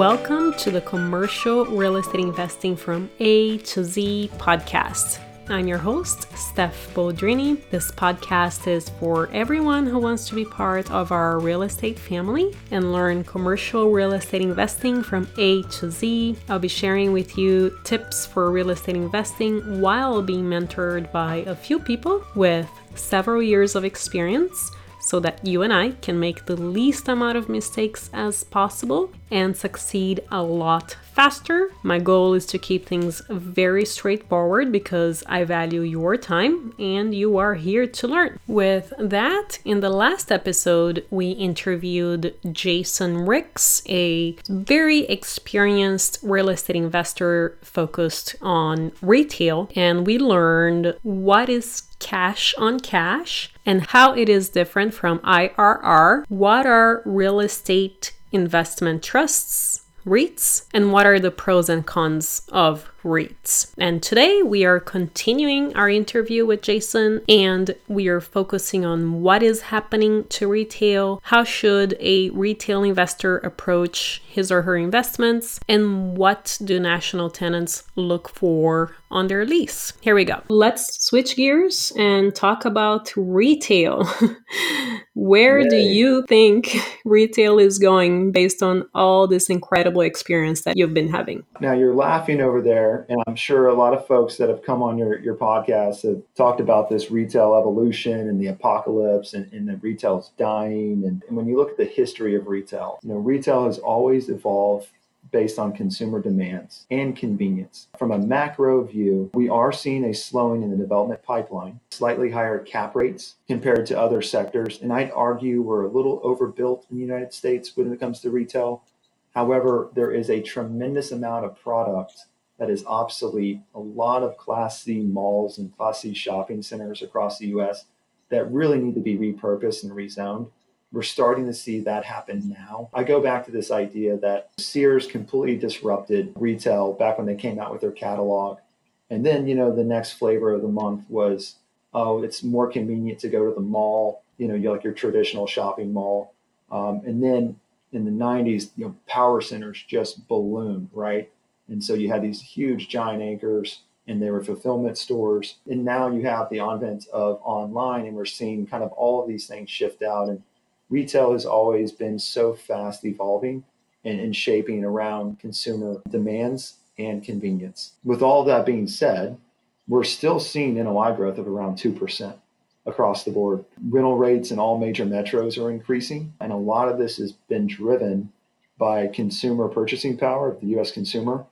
Welcome to the Commercial Real Estate Investing from A to Z podcast. I'm your host, Steph Boldrini. This podcast is for everyone who wants to be part of our real estate family and learn commercial real estate investing from A to Z. I'll be sharing with you tips for real estate investing while being mentored by a few people with several years of experience so that you and I can make the least amount of mistakes as possible and succeed a lot faster. My goal is to keep things very straightforward because I value your time and you are here to learn. With that, in the last episode, we interviewed Jason Ricks, a very experienced real estate investor focused on retail, and we learned what is cash on cash and how it is different from IRR, what are real estate investment trusts, REITs, and what are the pros and cons of REITs. And today we are continuing our interview with Jason and we are focusing on what is happening to retail, how should a retail investor approach his or her investments, and what do national tenants look for on their lease. Here we go. Let's switch gears and talk about retail. Where Yay. do you think retail is going based on all this incredible experience that you've been having? Now you're laughing over there there. And I'm sure a lot of folks that have come on your, your podcast have talked about this retail evolution and the apocalypse and, and that retail's dying. And, and when you look at the history of retail, you know, retail has always evolved based on consumer demands and convenience. From a macro view, we are seeing a slowing in the development pipeline, slightly higher cap rates compared to other sectors. And I'd argue we're a little overbuilt in the United States when it comes to retail. However, there is a tremendous amount of product that is obsolete. A lot of Class C malls and Class C shopping centers across the US that really need to be repurposed and rezoned. We're starting to see that happen now. I go back to this idea that Sears completely disrupted retail back when they came out with their catalog. And then, you know, the next flavor of the month was, oh, it's more convenient to go to the mall, you know, like your traditional shopping mall. Um, and then in the 90s, you know, power centers just ballooned, right? And so you had these huge giant anchors and they were fulfillment stores. And now you have the advent of online, and we're seeing kind of all of these things shift out. And retail has always been so fast evolving and, and shaping around consumer demands and convenience. With all that being said, we're still seeing NOI growth of around 2% across the board. Rental rates in all major metros are increasing, and a lot of this has been driven by consumer purchasing power of the US consumer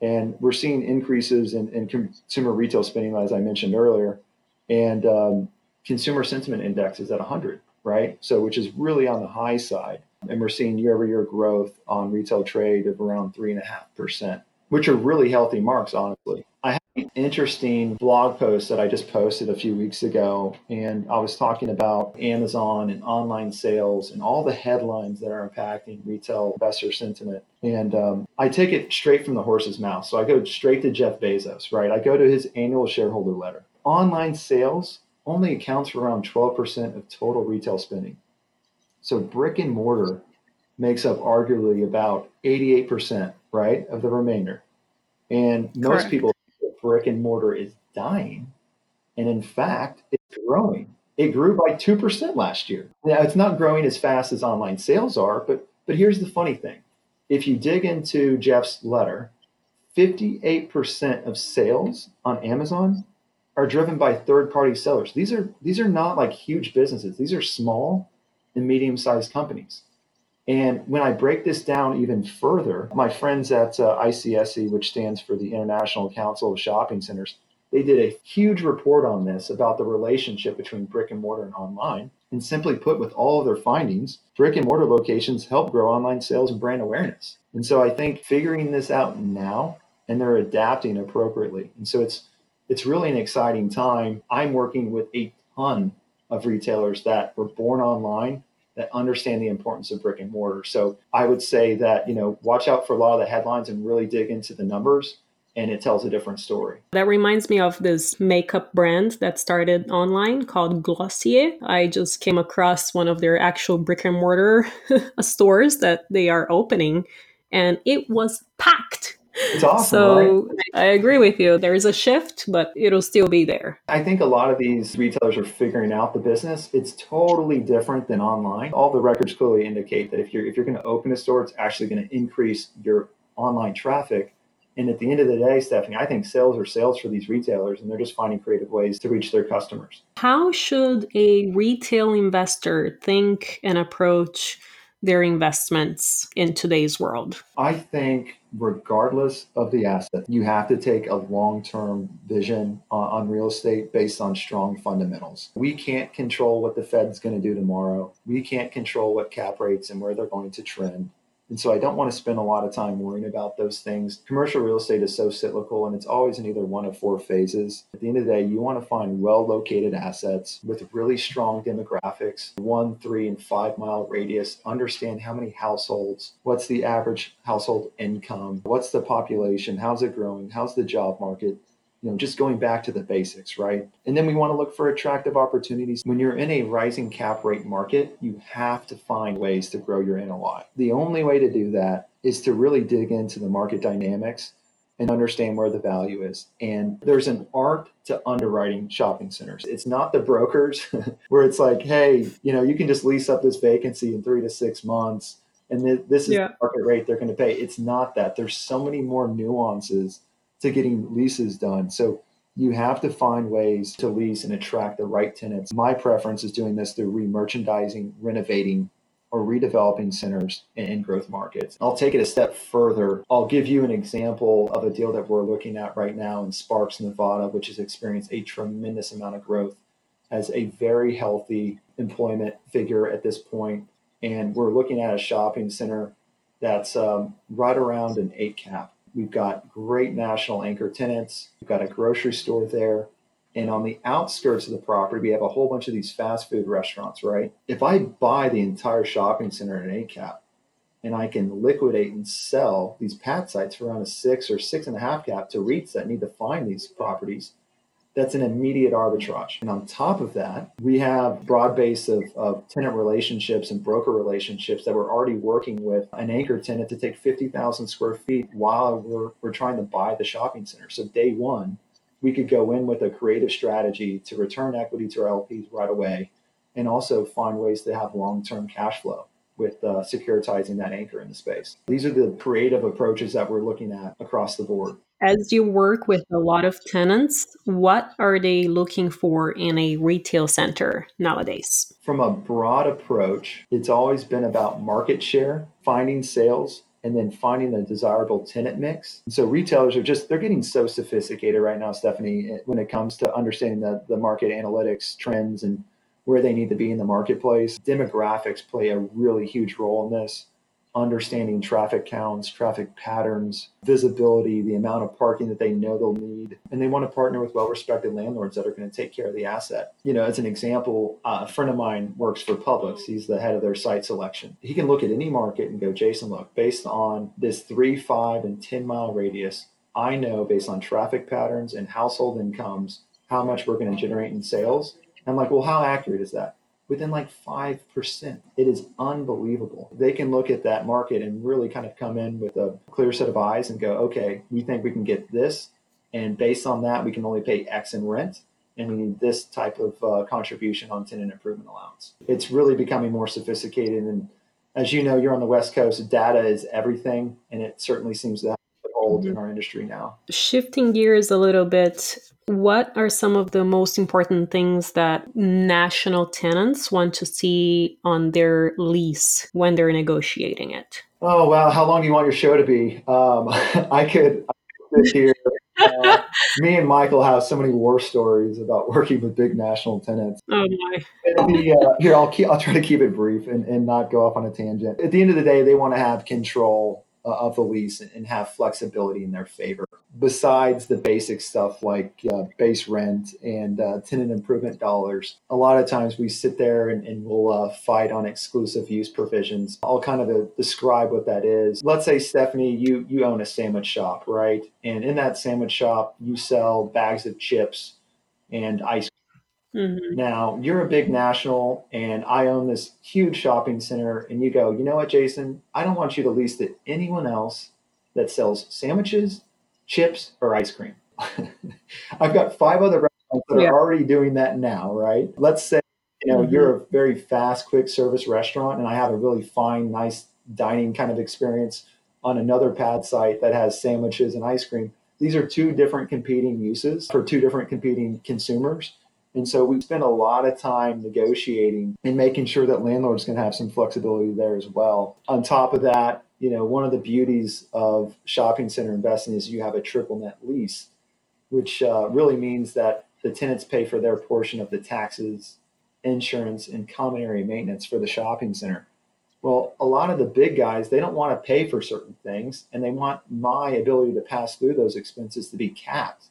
and we're seeing increases in, in consumer retail spending, as I mentioned earlier, and um, consumer sentiment index is at 100, right? So, which is really on the high side. And we're seeing year over year growth on retail trade of around 3.5%, which are really healthy marks, honestly. I have an interesting blog post that I just posted a few weeks ago, and I was talking about Amazon and online sales and all the headlines that are impacting retail investor sentiment. And um, I take it straight from the horse's mouth. So I go straight to Jeff Bezos, right? I go to his annual shareholder letter. Online sales only accounts for around 12% of total retail spending. So brick and mortar makes up arguably about 88%, right, of the remainder. And most Correct. people brick and mortar is dying. And in fact, it's growing. It grew by 2% last year. Now, it's not growing as fast as online sales are, but, but here's the funny thing. If you dig into Jeff's letter, 58% of sales on Amazon are driven by third-party sellers. These are these are not like huge businesses. These are small and medium-sized companies. And when I break this down even further, my friends at uh, ICSC, which stands for the International Council of Shopping Centers, they did a huge report on this about the relationship between brick and mortar and online. And simply put, with all of their findings, brick and mortar locations help grow online sales and brand awareness. And so I think figuring this out now and they're adapting appropriately. And so it's it's really an exciting time. I'm working with a ton of retailers that were born online that understand the importance of brick and mortar. So I would say that, you know, watch out for a lot of the headlines and really dig into the numbers and it tells a different story. That reminds me of this makeup brand that started online called Glossier. I just came across one of their actual brick and mortar stores that they are opening and it was packed. It's awesome. So right? I agree with you. There's a shift, but it'll still be there. I think a lot of these retailers are figuring out the business. It's totally different than online. All the records clearly indicate that if you're if you're going to open a store, it's actually going to increase your online traffic. And at the end of the day, Stephanie, I think sales are sales for these retailers, and they're just finding creative ways to reach their customers. How should a retail investor think and approach their investments in today's world? I think, regardless of the asset, you have to take a long term vision on, on, real estate based on strong fundamentals. We can't control what the Fed's going to do tomorrow, we can't control what cap rates and where they're going to trend. And so I don't want to spend a lot of time worrying about those things. Commercial real estate is so cyclical and it's always in either one of four phases. At the end of the day, you want to find well located assets with really strong demographics, one, three, and five mile radius. Understand how many households, what's the average household income, what's the population, how's it growing, how's the job market you know, just going back to the basics, right? And then we want to look for attractive opportunities. When you're in a rising cap rate market, you have to find ways to grow your NOI. The only way to do that is to really dig into the market dynamics and understand where the value is. And there's an art to underwriting shopping centers. It's not the brokers where it's like, hey, you know, you can just lease up this vacancy in three to six months and this is yeah. the market rate they're going to pay. It's not that. There's so many more nuances to getting leases done. So you have to find ways to lease and attract the right tenants. My preference is doing this through remerchandising, renovating, or redeveloping centers in growth markets. I'll take it a step further. I'll give you an example of a deal that we're looking at right now in Sparks, Nevada, which has experienced a tremendous amount of growth, has a very healthy employment figure at this point, and we're looking at a shopping center that's um, right around an eight cap. We've got great national anchor tenants. We've got a grocery store there. And on the outskirts of the property, we have a whole bunch of these fast food restaurants, right? If I buy the entire shopping center in an cap and I can liquidate and sell these pad sites for around a six or six and a half cap to REITs that need to find these properties, that's an immediate arbitrage. And on top of that, we have broad base of, of tenant relationships and broker relationships that we're already working with an anchor tenant to take 50,000 square feet while we're, we're trying to buy the shopping center. So day one, we could go in with a creative strategy to return equity to our LPs right away and also find ways to have long-term cash flow with uh, securitizing that anchor in the space. These are the creative approaches that we're looking at across the board. As you work with a lot of tenants, what are they looking for in a retail center nowadays? From a broad approach, it's always been about market share, finding sales, and then finding the desirable tenant mix. So retailers are just they're getting so sophisticated right now, Stephanie, when it comes to understanding the, the market analytics trends and where they need to be in the marketplace. Demographics play a really huge role in this understanding traffic counts, traffic patterns, visibility, the amount of parking that they know they'll need. And they want to partner with well respected landlords that are going to take care of the asset. You know, as an example, uh, a friend of mine works for Publix. He's the head of their site selection. He can look at any market and go, Jason, look, based on this three, five, and 10 mile radius, I know based on traffic patterns and household incomes how much we're going to generate in sales. I'm like, well, how accurate is that? Within like 5%. It is unbelievable. They can look at that market and really kind of come in with a clear set of eyes and go, okay, we think we can get this. And based on that, we can only pay X in rent. And we need this type of uh, contribution on tenant improvement allowance. It's really becoming more sophisticated. And as you know, you're on the West Coast, data is everything. And it certainly seems to in our industry now. Shifting gears a little bit, what are some of the most important things that national tenants want to see on their lease when they're negotiating it? Oh, wow. How long do you want your show to be? Um, I could, sit here. Uh, me and Michael have so many war stories about working with big national tenants. Oh my! The, uh, here, I'll keep, I'll try to keep it brief and, and not go off on a tangent. At the end of the day, they want to have control of the lease and have flexibility in their favor. Besides the basic stuff like uh, base rent and uh, tenant improvement dollars, a lot of times we sit there and, and we'll uh, fight on exclusive use provisions. I'll kind of uh, describe what that is. Let's say Stephanie, you you own a sandwich shop, right? And in that sandwich shop, you sell bags of chips and ice Mm-hmm. Now, you're a big national and I own this huge shopping center, and you go, you know what, Jason? I don't want you to lease to anyone else that sells sandwiches, chips, or ice cream. I've got five other restaurants that yeah. are already doing that now, right? Let's say you know mm-hmm. you're a very fast, quick service restaurant, and I have a really fine, nice dining kind of experience on another pad site that has sandwiches and ice cream. These are two different competing uses for two different competing consumers. And so we spend a lot of time negotiating and making sure that landlords can have some flexibility there as well. On top of that, you know, one of the beauties of shopping center investing is you have a triple net lease, which uh, really means that the tenants pay for their portion of the taxes, insurance, and common area maintenance for the shopping center. Well, a lot of the big guys, they don't want to pay for certain things, and they want my ability to pass through those expenses to be capped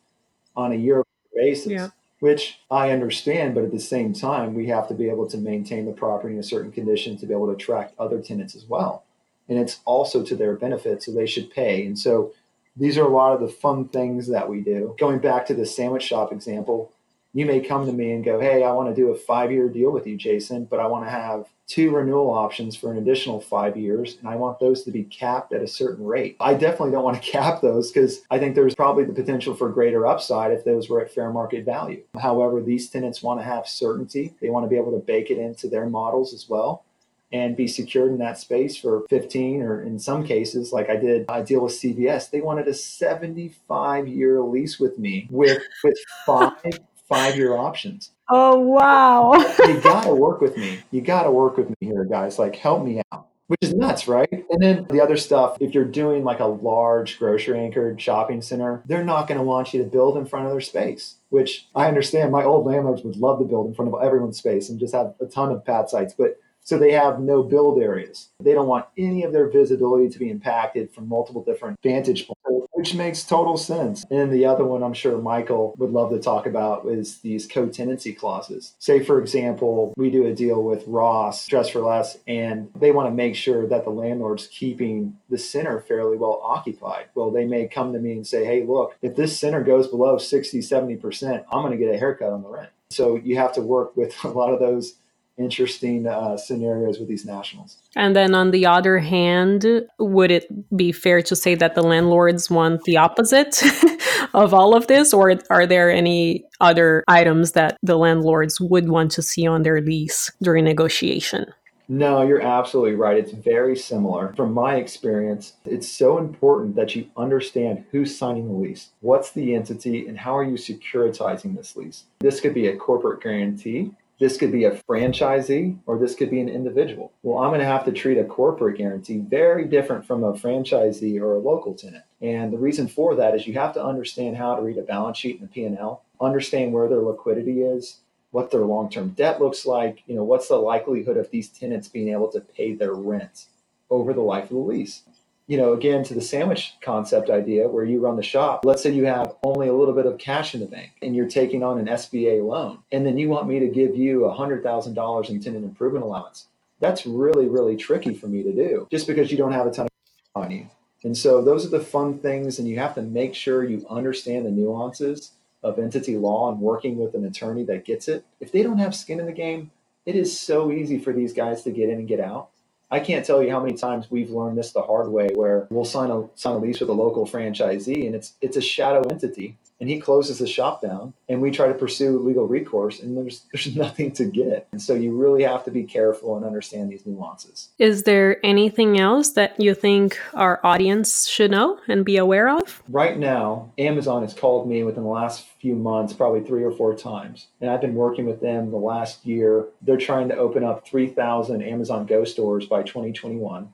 on a year basis. Yeah which I understand, but at the same time, we have to be able to maintain the property in a certain condition to be able to attract other tenants as well and it's also to their benefit, so they should pay. And so these are a lot of the fun things that we do. Going back to the sandwich shop example, you may come to me and go, Hey, I want to do a five year deal with you, Jason, but I want to have two renewal options for an additional five years, and I want those to be capped at a certain rate. I definitely don't want to cap those because I think there's probably the potential for greater upside if those were at fair market value. However, these tenants want to have certainty, they want to be able to bake it into their models as well and be secured in that space for 15 or in some cases like i did i deal with cvs they wanted a 75 year lease with me with with five five year options oh wow you gotta work with me you gotta work with me here guys like help me out which is nuts, right? And then the other stuff, if you're doing like a large grocery anchored shopping center, they're not going to want you to build in front of their space, which I understand my old landlords would love to build in front of everyone's space and just have a ton of pad sites. But so they have no build areas. They don't want any of their visibility to be impacted from multiple different vantage points, which makes total sense. And the other one I'm sure Michael would love to talk about is these co-tenancy clauses. Say, for example, we do a deal with Ross, Dress for Less, and they want to make sure that the landlord's keeping the center fairly well occupied. Well, they may come to me and say, hey, look, if this center goes below 60, 70%, I'm going to get a haircut on the rent. So you have to work with a lot of those interesting uh, scenarios with these nationals. And then on the other hand, would it be fair to say that the landlords want the opposite of all of this, or are there any other items that the landlords would want to see on their lease during negotiation? No, you're absolutely right. It's very similar. From my experience, it's so important that you understand who's signing the lease, what's the entity, and how are you securitizing this lease. This could be a corporate guarantee, this could be a franchisee or this could be an individual. Well, I'm going to have to treat a corporate guarantee very different from a franchisee or a local tenant. And the reason for that is you have to understand how to read a balance sheet and a P&L, understand where their liquidity is, what their long-term debt looks like, you know, what's the likelihood of these tenants being able to pay their rent over the life of the lease you know, again to the sandwich concept idea where you run the shop. Let's say you have only a little bit of cash in the bank and you're taking on an SBA loan, and then you want me to give you $100,000 in tenant improvement allowance. That's really, really tricky for me to do just because you don't have a ton of on you. And so those are the fun things, and you have to make sure you understand the nuances of entity law and working with an attorney that gets it. If they don't have skin in the game, it is so easy for these guys to get in and get out. I can't tell you how many times we've learned this the hard way where we'll sign a sign a lease with a local franchisee and it's it's a shadow entity and he closes the shop down and we try to pursue legal recourse and there's there's nothing to get. And so you really have to be careful and understand these nuances. Is there anything else that you think our audience should know and be aware of? Right now amazon has called me within the last few months probably three or four times and i've been working with them the last year. They're trying to open up 3000 amazon go stores by 2021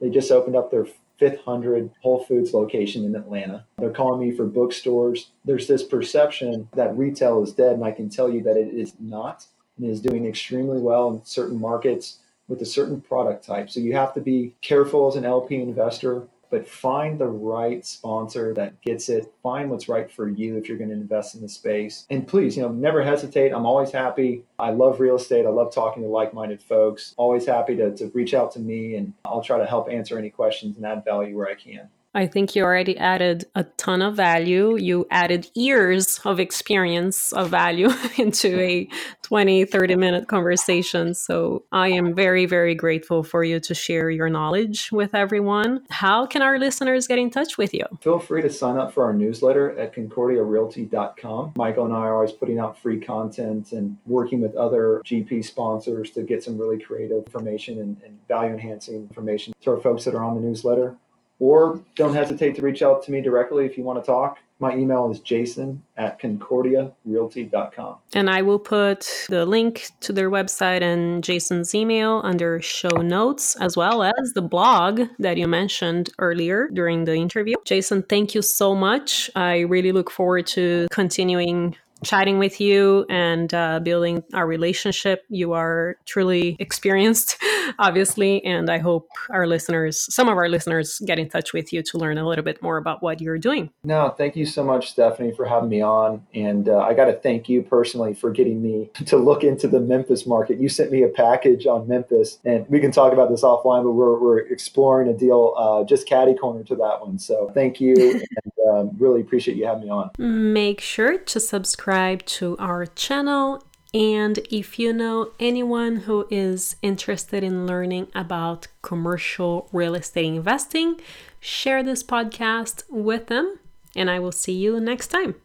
they just opened up their fifth hundred Whole Foods location in Atlanta. They're calling me for bookstores. There's this perception that retail is dead, and I can tell you that it is not. and is doing extremely well in certain markets with a certain product type. So you have to be careful as an LP investor but find the right sponsor that gets it. Find what's right for you if you're going to invest in the space. And please, you know, never hesitate. I'm always happy. I love real estate. I love talking to like minded folks. Always happy to, to reach out to me and I'll try to help answer any questions and add value where I can. I think you already added a ton of value. You added years of experience of value into a 20, 30 minute conversation. So I am very, very grateful for you to share your knowledge with everyone. How can our listeners get in touch with you? Feel free to sign up for our newsletter at concordiarealty.com. Michael and I are always putting out free content and working with other GP sponsors to get some really creative information and, and value enhancing information to our folks that are on the newsletter. Or don't hesitate to reach out to me directly if you want to talk. My email is jason at concordiarealty.com. And I will put the link to their website and Jason's email under show notes, as well as the blog that you mentioned earlier during the interview. Jason, thank you so much. I really look forward to continuing chatting with you and uh, building our relationship. You are truly experienced, obviously, and I hope our listeners, some of our listeners, get in touch with you to learn a little bit more about what you're doing. No, thank you so much, Stephanie, for having me on. And uh, I got to thank you personally for getting me to look into the Memphis market. You sent me a package on Memphis, and we can talk about this offline, but we're, we're exploring a deal uh, just caddy corner to that one. So thank you. and um, really appreciate you having me on. Make sure to subscribe to our channel. And if you know anyone who is interested in learning about commercial real estate investing, share this podcast with them. And I will see you next time.